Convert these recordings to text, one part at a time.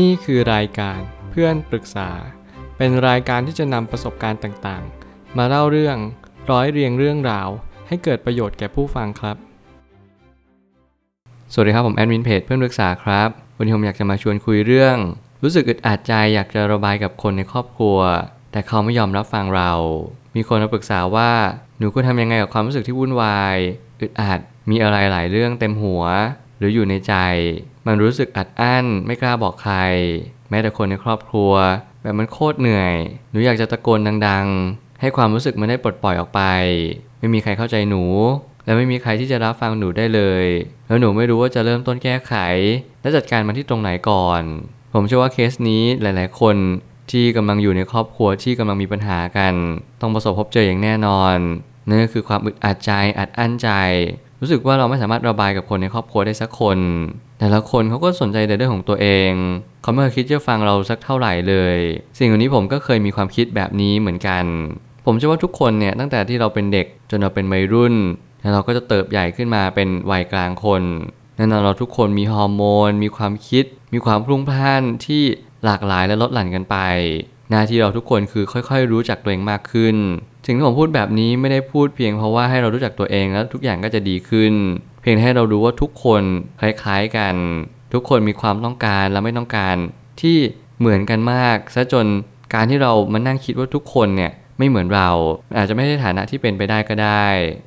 นี่คือรายการเพื่อนปรึกษา เป็นรายการที่จะนำประสบการณ์ต่างๆ มาเล่าเรื่องร้อยเรียงเรื่องราว ให้เกิดประโยชน์แก่ผู้ฟังครับ สวัสดีครับผมแอดมินเพจเพื่อนปรึกษาครับ วันนี้ผมอยากจะมาชวนคุยเรื่อง รู้สึกอึดอัดใจอยากจะระบายกับคนในครอบครัว แต่เขาไม่ยอมรับฟังเรา มีคนมาปรึกษาว่าหนูควรทำยังไงกับความรู้สึกที่วุ่นวายอึดอัดมีอะไรหลายเรื่องเต็มหัว หรืออยู่ในใจ มันรู้สึกอัดอั้น ไม่กล้าบอกใคร แม้แต่คนในครอบครัว แบบมันโคตรเหนื่อย หนูอยากจะตะโกนดังๆ ให้ความรู้สึกมันได้ปลดปล่อยออกไป ไม่มีใครเข้าใจหนู และไม่มีใครที่จะรับฟังหนูได้เลย แล้วหนูไม่รู้ว่าจะเริ่มต้นแก้ไข และจัดการมันที่ตรงไหนก่อน ผมเชื่อว่าเคสนี้หลาย ๆ คนที่กำลังอยู่ในครอบครัวที่กำลังมีปัญหากัน ต้องประสบพบเจออย่างแน่นอนนั่นก็คือความอึดอัดใจอัดอั้นใจ รู้สึกว่าเราไม่สามารถระบายกับคนในครอบครัวได้สักคน แต่ละคนเขาก็สนใจแต่เรื่องของตัวเอง เขาไม่เคยคิดจะฟังเราสักเท่าไหร่เลย สิ่งเหล่านี้ผมก็เคยมีความคิดแบบนี้เหมือนกัน ผมเชื่อว่าทุกคนเนี่ยตั้งแต่ที่เราเป็นเด็กจนเราเป็นวัยรุ่น แล้วเราก็จะเติบใหญ่ขึ้นมาเป็นวัยกลางคนแน่นอนเราทุกคนมีฮอร์โมน มีความคิด มีความพลุ่งพล่านที่หลากหลายและลดหลั่นกันไป หน้าที่เราทุกคนคือค่อยๆ รู้จักตัวเองมากขึ้น สิ่งที่ผมพูดแบบนี้ไม่ได้พูดเพียงเพราะว่าให้เรารู้จักตัวเองแล้วทุกอย่างก็จะดีขึ้น เพียงให้เรารู้ว่าทุกคนคล้ายๆกัน ทุกคนมีความต้องการและไม่ต้องการที่เหมือนกันมากซะจนการที่เรามานั่งคิดว่าทุกคนเนี่ยไม่เหมือนเรา อาจจะไม่ใช่ฐานะที่เป็นไปได้ก็ได้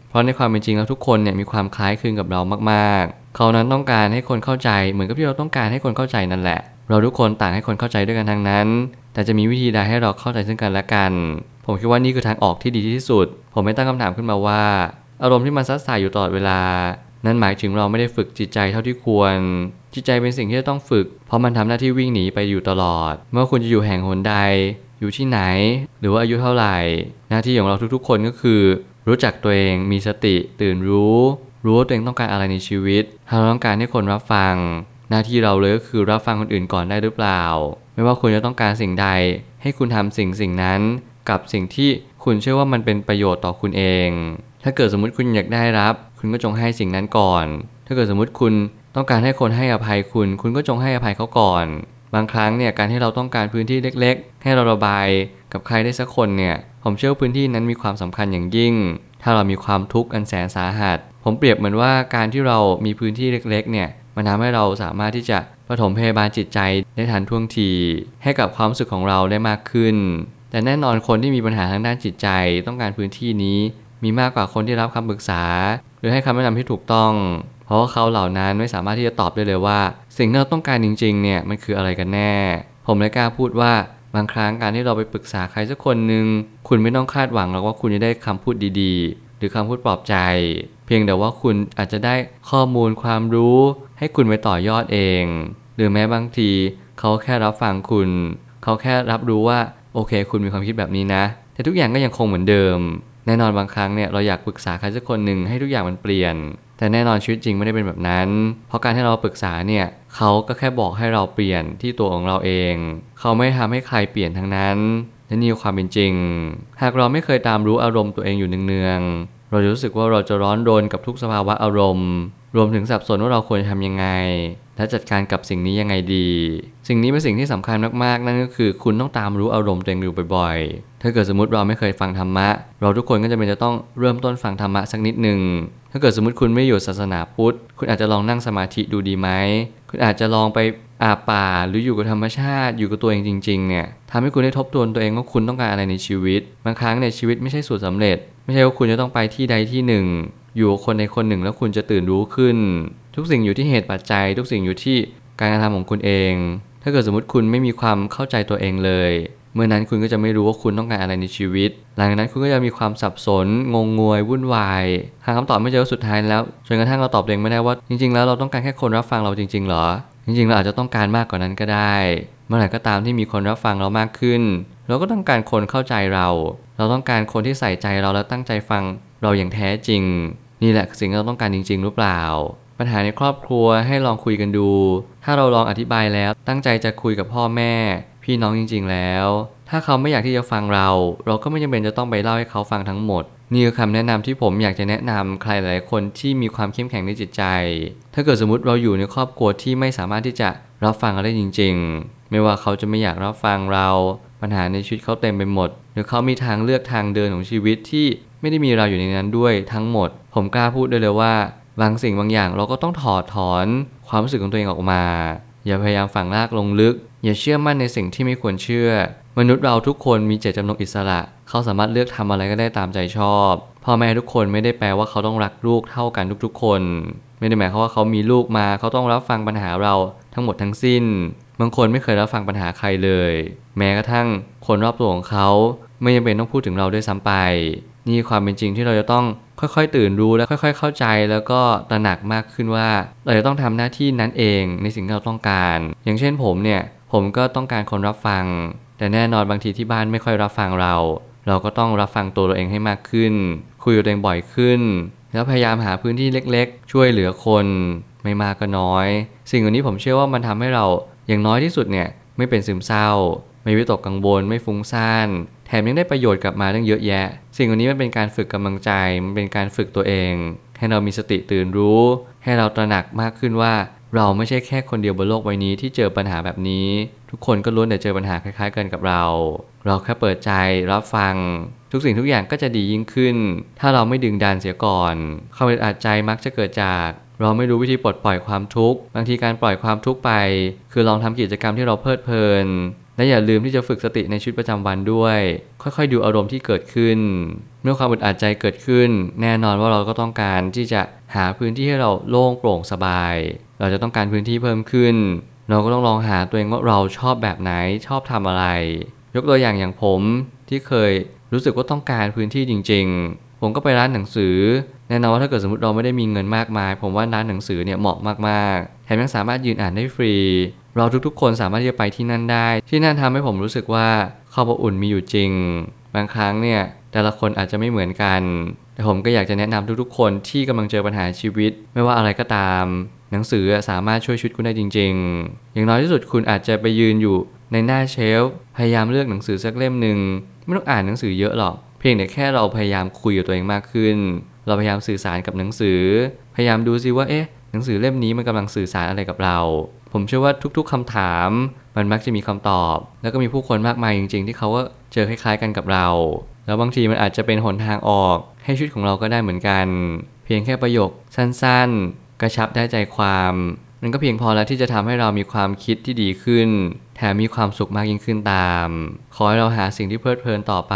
เพราะในความเป็นจริงแล้วทุกคนเนี่ยมีความคล้ายคลึงกับเรามากๆ เขานั้นต้องการให้คนเข้าใจเหมือนกับที่เราต้องการให้คนเข้าใจนั่นแหละ เราทุกคนต่างให้คนเข้าใจด้วยกันทั้งนั้น แต่จะมีวิธีใดให้เราเข้าใจซึ่งกันและกัน ผมคิดว่านี่คือทางออกที่ดีที่สุด ผมไม่ตั้งคำถามขึ้นมาว่า อารมณ์ที่มันซัดสายอยู่ตลอดเวลา นั่นหมายถึงเราไม่ได้ฝึกจิตใจเท่าที่ควร จิตใจเป็นสิ่งที่จะต้องฝึก เพราะมันทำหน้าที่วิ่งหนีไปอยู่ตลอด เมื่อคุณจะอยู่แห่งหนใด อยู่ที่ไหน หรือว่าอายุเท่าไหร่ หน้าที่ของเราทุกๆ คนก็คือ รู้จักตัวเอง มีสติ ตื่นรู้ รู้ว่าตัวเองต้องการอะไรในชีวิตถ้าเราต้องการให้คนรับฟัง หน้าที่เราเลยก็คือรับฟังคนอื่นก่อนได้หรือเปล่า ไม่ว่าคุณจะต้องการสิ่งใด ให้คุณทำสิ่งสิ่งนั้น กับสิ่งที่คุณเชื่อว่ามันเป็นประโยชน์ต่อคุณเอง ถ้าเกิดสมมติคุณอยากได้รับ คุณก็จงให้สิ่งนั้นก่อน ถ้าเกิดสมมติคุณต้องการให้คนให้อภัยคุณ คุณก็จงให้อภัยเขาก่อน บางครั้งเนี่ยการที่เราต้องการพื้นที่เล็ก ๆ ให้เราระบายกับใครได้สักคนเนี่ย ผมเชื่อว่าพื้นที่นั้นมีความสำคัญอย่างยิ่ง ถ้าเรามีความทุกข์อันแสนสาหัส ผมเปรียบเหมือนว่าการที่เรามีพื้นที่เล็ก ๆ เนี่ย มันทำให้เราสามารถที่จะปฐมพยาบาลจิตใจได้ทันท่วงที ให้กับความรู้สึกของเราได้มากขึ้น แต่แน่นอนคนที่มีปัญหาทางด้านจิตใจต้องการพื้นที่นี้ มีมากกว่าคนที่รับคำปรึกษา หรือให้คำแนะนำที่ถูกต้อง เพราะว่าเขาเหล่านั้นไม่สามารถที่จะตอบได้เลยว่า สิ่งที่เราต้องการจริงๆเนี่ยมันคืออะไรกันแน่ ผมเลยกล้าพูดว่าบางครั้งการที่เราไปปรึกษาใครสักคนหนึ่งคุณไม่ต้องคาดหวังหรอกว่าคุณจะได้คำพูดดีๆ หรือคำพูดปลอบใจ เพียงแต่ว่าคุณอาจจะได้ข้อมูลความรู้ ให้คุณไปต่อยอดเอง หรือแม้บางทีเขาแค่รับฟังคุณ เขาแค่รับรู้ว่าโอเค คุณมีความคิดแบบนี้นะ แต่ทุกอย่างก็ยังคงเหมือนเดิม แน่นอนบางครั้งเนี่ยเราอยากปรึกษาใครสักคนหนึ่งให้ทุกอย่างมันเปลี่ยน แต่แน่นอนชีวิตจริงไม่ได้เป็นแบบนั้น เพราะการที่เราปรึกษาเนี่ยเขาก็แค่บอกให้เราเปลี่ยนที่ตัวของเราเอง เขาไม่ทำให้ใครเปลี่ยนทั้งนั้นและนี่คือความเป็นจริง หากเราไม่เคยตามรู้อารมณ์ตัวเองอยู่เนือง เราจะรู้สึกว่าเราจะร้อนรนกับทุกสภาวะอารมณ์ รวมถึงสับสนว่าเราควรจะทำยังไง และจัดการกับสิ่งนี้ยังไงดี สิ่งนี้เป็นสิ่งที่สำคัญมากๆ นั่นก็คือคุณต้องตามรู้อารมณ์ตัวเองอยู่บ่อยๆ ถ้าเกิดสมมติเราไม่เคยฟังธรรมะ เราทุกคนก็จะเป็นจะต้องเริ่มต้นฟังธรรมะสักนิดหนึ่ง ถ้าเกิดสมมติคุณไม่อยู่ศาสนาพุทธ คุณอาจจะลองนั่งสมาธิดูดีไหม คุณอาจจะลองไป อาป่าหรืออยู่กับธรรมชาติอยู่กับตัวเองจริงๆเนี่ยทำให้คุณได้ทบทวนตัวเองว่าคุณต้องการอะไรในชีวิต บางครั้งในชีวิตไม่ใช่สูตรสาเร็จ ไม่ใช่ว่าคุณจะต้องไปที่ใดที่หนึ่ง อยู่กับคนในคนหนึ่งแล้วคุณจะตื่นรู้ขึ้น ทุกสิ่งอยู่ที่เหตุปัจจัย ทุกสิ่งอยู่ที่การกระทำของคุณเอง ถ้าเกิดสมมติคุณไม่มีความเข้าใจตัวเองเลย เมื่อนั้นคุณก็จะไม่รู้ว่าคุณต้องการอะไรในชีวิต หลังจากนั้นคุณก็จะมีความสับสน งงงวยวุ่นวายหาคำตอบไม่เจอสุดท้ายแล้วจนกระทั่งเราตอบเองไม่ได้ว่าจริง ๆ แล้วเราต้องการแค่คนรับฟังเราจริง ๆ หรอ จริงๆ เราอาจจะต้องการมากกว่านั้นก็ได้ เมื่อไหร่ก็ตามที่มีคนรับฟังเรามากขึ้น เราก็ต้องการคนเข้าใจเรา เราต้องการคนที่ใส่ใจเราและตั้งใจฟังเราอย่างแท้จริง นี่แหละสิ่งที่เราต้องการจริง ๆ หรือเปล่า ปัญหาในครอบครัวให้ลองคุยกันดู ถ้าเราลองอธิบายแล้วตั้งใจจะคุยกับพ่อแม่ พี่น้องจริง ๆ แล้ว ถ้าเขาไม่อยากที่จะฟังเรา เราก็ไม่จำเป็นจะต้องไปเล่าให้เขาฟังทั้งหมด นี่คือคำแนะนำที่ผมอยากจะแนะนำใครหลายคนที่มีความเข้มแข็งในจิตใจ ถ้าเกิดสมมติเราอยู่ในครอบครัวที่ไม่สามารถที่จะรับฟังเราได้จริง ๆ ไม่ว่าเขาจะไม่อยากรับฟังเรา ปัญหาในชีวิตเขาเต็มไปหมด หรือเขามีทางเลือกทางเดินของชีวิตที่ไม่ได้มีเราอยู่ในนั้นด้วยทั้งหมด ผมกล้าพูดได้เลยว่าบางสิ่งบางอย่างเราก็ต้องถอดถอนความรู้สึกของตัวเองออกมา อย่าพยายามฝังรากลงลึก อย่าเชื่อมั่นในสิ่งที่ไม่ควรเชื่อ มนุษย์เราทุกคนมีเจตจำนงอิสระ เขาสามารถเลือกทำอะไรก็ได้ตามใจชอบ พ่อแม่ทุกคนไม่ได้แปลว่าเขาต้องรักลูกเท่ากันทุกๆ คน ไม่ได้หมายความว่าเขามีลูกมาเขาต้องรับฟังปัญหาเราทั้งหมดทั้งสิ้น บางคนไม่เคยรับฟังปัญหาใครเลย แม้กระทั่งคนรอบตัวของเขาไม่จำเป็นต้องพูดถึงเราด้วยซ้ำไป นี่ความเป็นจริงที่เราจะต้องค่อยๆ ตื่นรู้และค่อย ๆ เข้าใจแล้วก็ตระหนักมากขึ้นว่า เราจะต้องทำหน้าที่นั้นเองในสิ่งที่เราต้องการ อย่างเช่นผมเนี่ย ผมก็ต้องการคนรับฟัง แต่แน่นอนบางทีที่บ้านไม่ค่อยรับฟังเรา เราก็ต้องรับฟังตัวเราเองให้มากขึ้น คุยกับตัวเองบ่อยขึ้น แล้วพยายามหาพื้นที่เล็กๆ ช่วยเหลือคนไม่มากก็น้อย สิ่งเหล่านี้ผมเชื่อว่ามันทำให้เราอย่างน้อยที่สุดเนี่ยไม่เป็นซึมเศร้า ไม่วิตกกังวลไม่ฟุ้งซ่านแถมยังได้ประโยชน์กลับมาตั้งเยอะแยะ สิ่งเหล่านี้มันเป็นการฝึกกำลังใจมันเป็นการฝึกตัวเอง ให้เรามีสติตื่นรู้ ให้เราตระหนักมากขึ้นว่าเราไม่ใช่แค่คนเดียวบนโลกใบนี้ที่เจอปัญหาแบบนี้ ทุกคนก็ล้วนแต่เจอปัญหาคล้ายๆกันกับเรา เราแค่เปิดใจรับฟัง ทุกสิ่งทุกอย่างก็จะดียิ่งขึ้น ถ้าเราไม่ดึงดันเสียก่อนความอึดอัดใจมักจะเกิดจาก เราไม่รู้วิธีปลดปล่อยความทุกข์บางทีการปล่อยความทุกข์ไป คือลองทำกิจกรรมที่เราเพลิดเพลินและอย่าลืมที่จะฝึกสติในชีวิตประจำวันด้วย ค่อยๆ ดูอารมณ์ที่เกิดขึ้น เมื่อความอึดอัดใจเกิดขึ้น แน่นอนว่าเราก็ต้องการที่จะหาพื้นที่ให้เราโล่งโปร่งสบาย เราจะต้องการพื้นที่เพิ่มขึ้น เราก็ต้องลองหาตัวเองว่าเราชอบแบบไหนชอบทำอะไร ยกตัวอย่างอย่างผมที่เคยรู้สึกว่าต้องการพื้นที่จริง ๆ ผมก็ไปร้านหนังสือแน่นอนว่าถ้าเกิดสมมติเราไม่ได้มีเงินมากมาย ผมว่าร้านหนังสือเนี่ยเหมาะมากๆแถมยังสามารถยืนอ่านได้ฟรี เราทุกๆ คนสามารถที่จะไปที่นั่นได้ ที่นั่นทำให้ผมรู้สึกว่าความอบอุ่นมีอยู่จริง บางครั้งเนี่ย แต่ละคนอาจจะไม่เหมือนกัน แต่ผมก็อยากจะแนะนำทุกๆ คนที่กำลังเจอปัญหาชีวิต ไม่ว่าอะไรก็ตาม หนังสือสามารถช่วยชีวิตคุณได้จริง ๆ อย่างน้อยที่สุดคุณอาจจะไปยืนอยู่ในหน้าเชลฟ์พยายามเลือกหนังสือสักเล่มหนึ่งไม่ต้องอ่านหนังสือเยอะหรอก เพียงแต่แค่เราพยายามคุยกับตัวเองมากขึ้น เราพยายามสื่อสารกับหนังสือ พยายามดูซิว่าเอ๊ะหนังสือเล่มนี้มันกำลังสื่อสารอะไรกับเรา ผมเชื่อว่าทุกๆคำถาม มันมักจะมีคำตอบ แล้วก็มีผู้คนมากมายจริง ๆ ที่เขาก็เจอคล้ายๆกันกับเรา แล้วบางทีมันอาจจะเป็นหนทางออก ให้ชีวิตของเราก็ได้เหมือนกัน เพียงแค่ประโยคสั้นๆ กระชับได้ใจความมันก็เพียงพอแล้วที่จะทำให้เรามีความคิดที่ดีขึ้น แถมมีความสุขมากยิ่งขึ้นตาม ขอให้เราหาสิ่งที่เพลิดเพลินต่อไป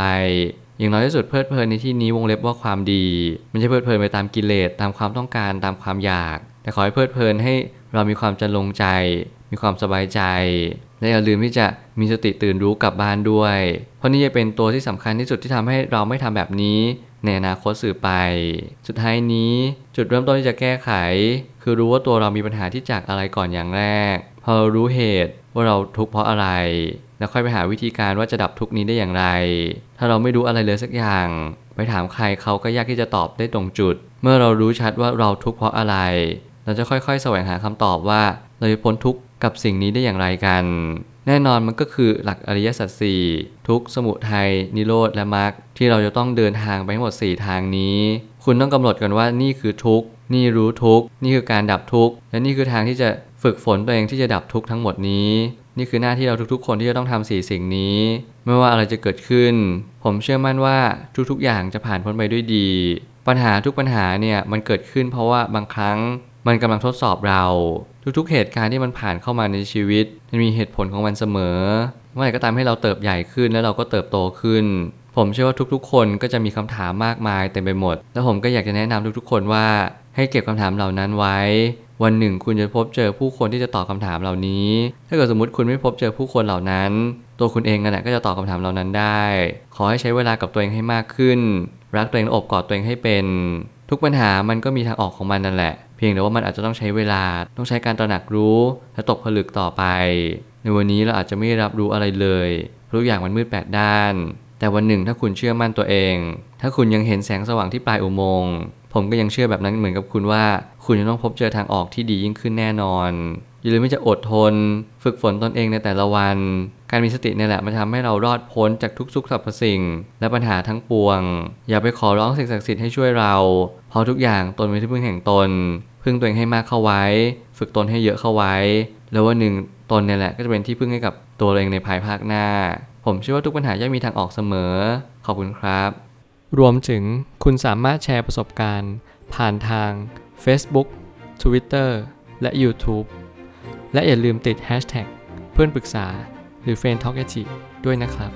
อย่างน้อยที่สุดเพลิดเพลินในที่นี้วงเล็บว่าความดีไม่ใช่เพลิดเพลินไปตามกิเลสตามความต้องการตามความอยาก แต่ขอให้เพลิดเพลินให้เรามีความจะลงใจ มีความสบายใจ และอย่าลืมที่จะมีสติตื่นรู้กลับบ้านด้วย เพราะนี่จะเป็นตัวที่สำคัญที่สุดที่ทำให้เราไม่ทำแบบนี้ ในอนาคตสื่อไป สุดท้ายนี้จุดเริ่มต้นที่จะแก้ไข คือรู้ว่าตัวเรามีปัญหาที่จากอะไรก่อนอย่างแรก พอเรารู้เหตุว่าเราทุกข์เพราะอะไร แล้วค่อยไปหาวิธีการว่าจะดับทุกข์นี้ได้อย่างไร ถ้าเราไม่รู้อะไรเลยสักอย่าง ไปถามใครเขาก็ยากที่จะตอบได้ตรงจุด เมื่อเรารู้ชัดว่าเราทุกข์เพราะอะไร เราจะค่อยๆ แสวงหาคำตอบว่าเราจะพ้นทุกข์ กับสิ่งนี้ได้อย่างไรกัน แน่นอนมันก็คือหลักอริยสัจสี่ทุกสมุทัยนิโรธและมรรคที่เราจะต้องเดินทางไปทั้งหมด 4 ทางนี้ คุณต้องกำหนดกันว่านี่คือทุกนี่รู้ทุกนี่คือการดับทุกและนี่คือทางที่จะฝึกฝนตัวเองที่จะดับทุกทั้งหมดนี้ นี่คือหน้าที่เราทุกๆ คนที่จะต้องทำสี่สิ่งนี้ ไม่ว่าอะไรจะเกิดขึ้น ผมเชื่อมั่นว่าทุกๆ อย่างจะผ่านพ้นไปด้วยดี ปัญหาทุกปัญหาเนี่ยมันเกิดขึ้นเพราะว่าบางครั้งมันกำลังทดสอบเรา ทุกๆ เหตุการณ์ที่มันผ่านเข้ามาในชีวิต มันมีเหตุผลของมันเสมอเมื่อไหร่ก็ตามให้เราเติบใหญ่ขึ้นแล้วเราก็เติบโตขึ้น ผมเชื่อว่าทุกๆ คนก็จะมีคำถามมากมายเต็มไปหมด แล้วผมก็อยากจะแนะนำทุกๆ คนว่าให้เก็บคำถามเหล่านั้นไว้ วันหนึ่งคุณจะพบเจอผู้คนที่จะตอบคำถามเหล่านี้ ถ้าเกิดสมมติคุณไม่พบเจอผู้คนเหล่านั้น ตัวคุณเองนั่นแหละก็จะตอบคำถามเหล่านั้นได้ ขอให้ใช้เวลากับตัวเองให้มากขึ้น รักตัวเองอบกอดตัวเองให้เป็น ทุกปัญหามันก็มีทางออกของมันนั่นแหละ เพียงแต่ว่ามันอาจจะต้องใช้เวลา ต้องใช้การตระหนักรู้ และตกผลึกต่อไป ในวันนี้เราอาจจะไม่รับรู้อะไรเลยทุกอย่างมันมืดแปดด้าน แต่วันหนึ่งถ้าคุณเชื่อมั่นตัวเอง ถ้าคุณยังเห็นแสงสว่างที่ปลายอุโมงค์ผมก็ยังเชื่อแบบนั้นเหมือนกับคุณว่า คุณจะต้องพบเจอทางออกที่ดียิ่งขึ้นแน่นอนอย่าลืมที่จะอดทน ฝึกฝนตนเองในแต่ละวัน การมีสติเนี่ยแหละมันทำให้เรารอดพ้นจากทุกสุขสรรพสิ่ง และปัญหาทั้งปวง อย่าไปขอร้องสิ่งศักดิ์สิทธิ์ให้ช่วยเรา เพราะทุกอย่างตนเป็นที่พึ่งแห่งตน พึ่งตัวเองให้มากเข้าไว้ ฝึกตนให้เยอะเข้าไว้ แล้ววันหนึ่งตนเนี่ยแหละก็จะเป็นที่พึ่งให้กับตัวเราเองในภายภาคหน้า ผมเชื่อว่าทุกปัญหาย่อมมีทางออกเสมอ ขอบคุณครับ รวมถึงคุณสามารถแชร์ประสบการณ์ ผ่านทาง Facebook Twitter และ YouTube และอย่าลืมติด Hashtag เพื่อนปรึกษา หรือ f r ร e n d Talk ด้วยนะครับ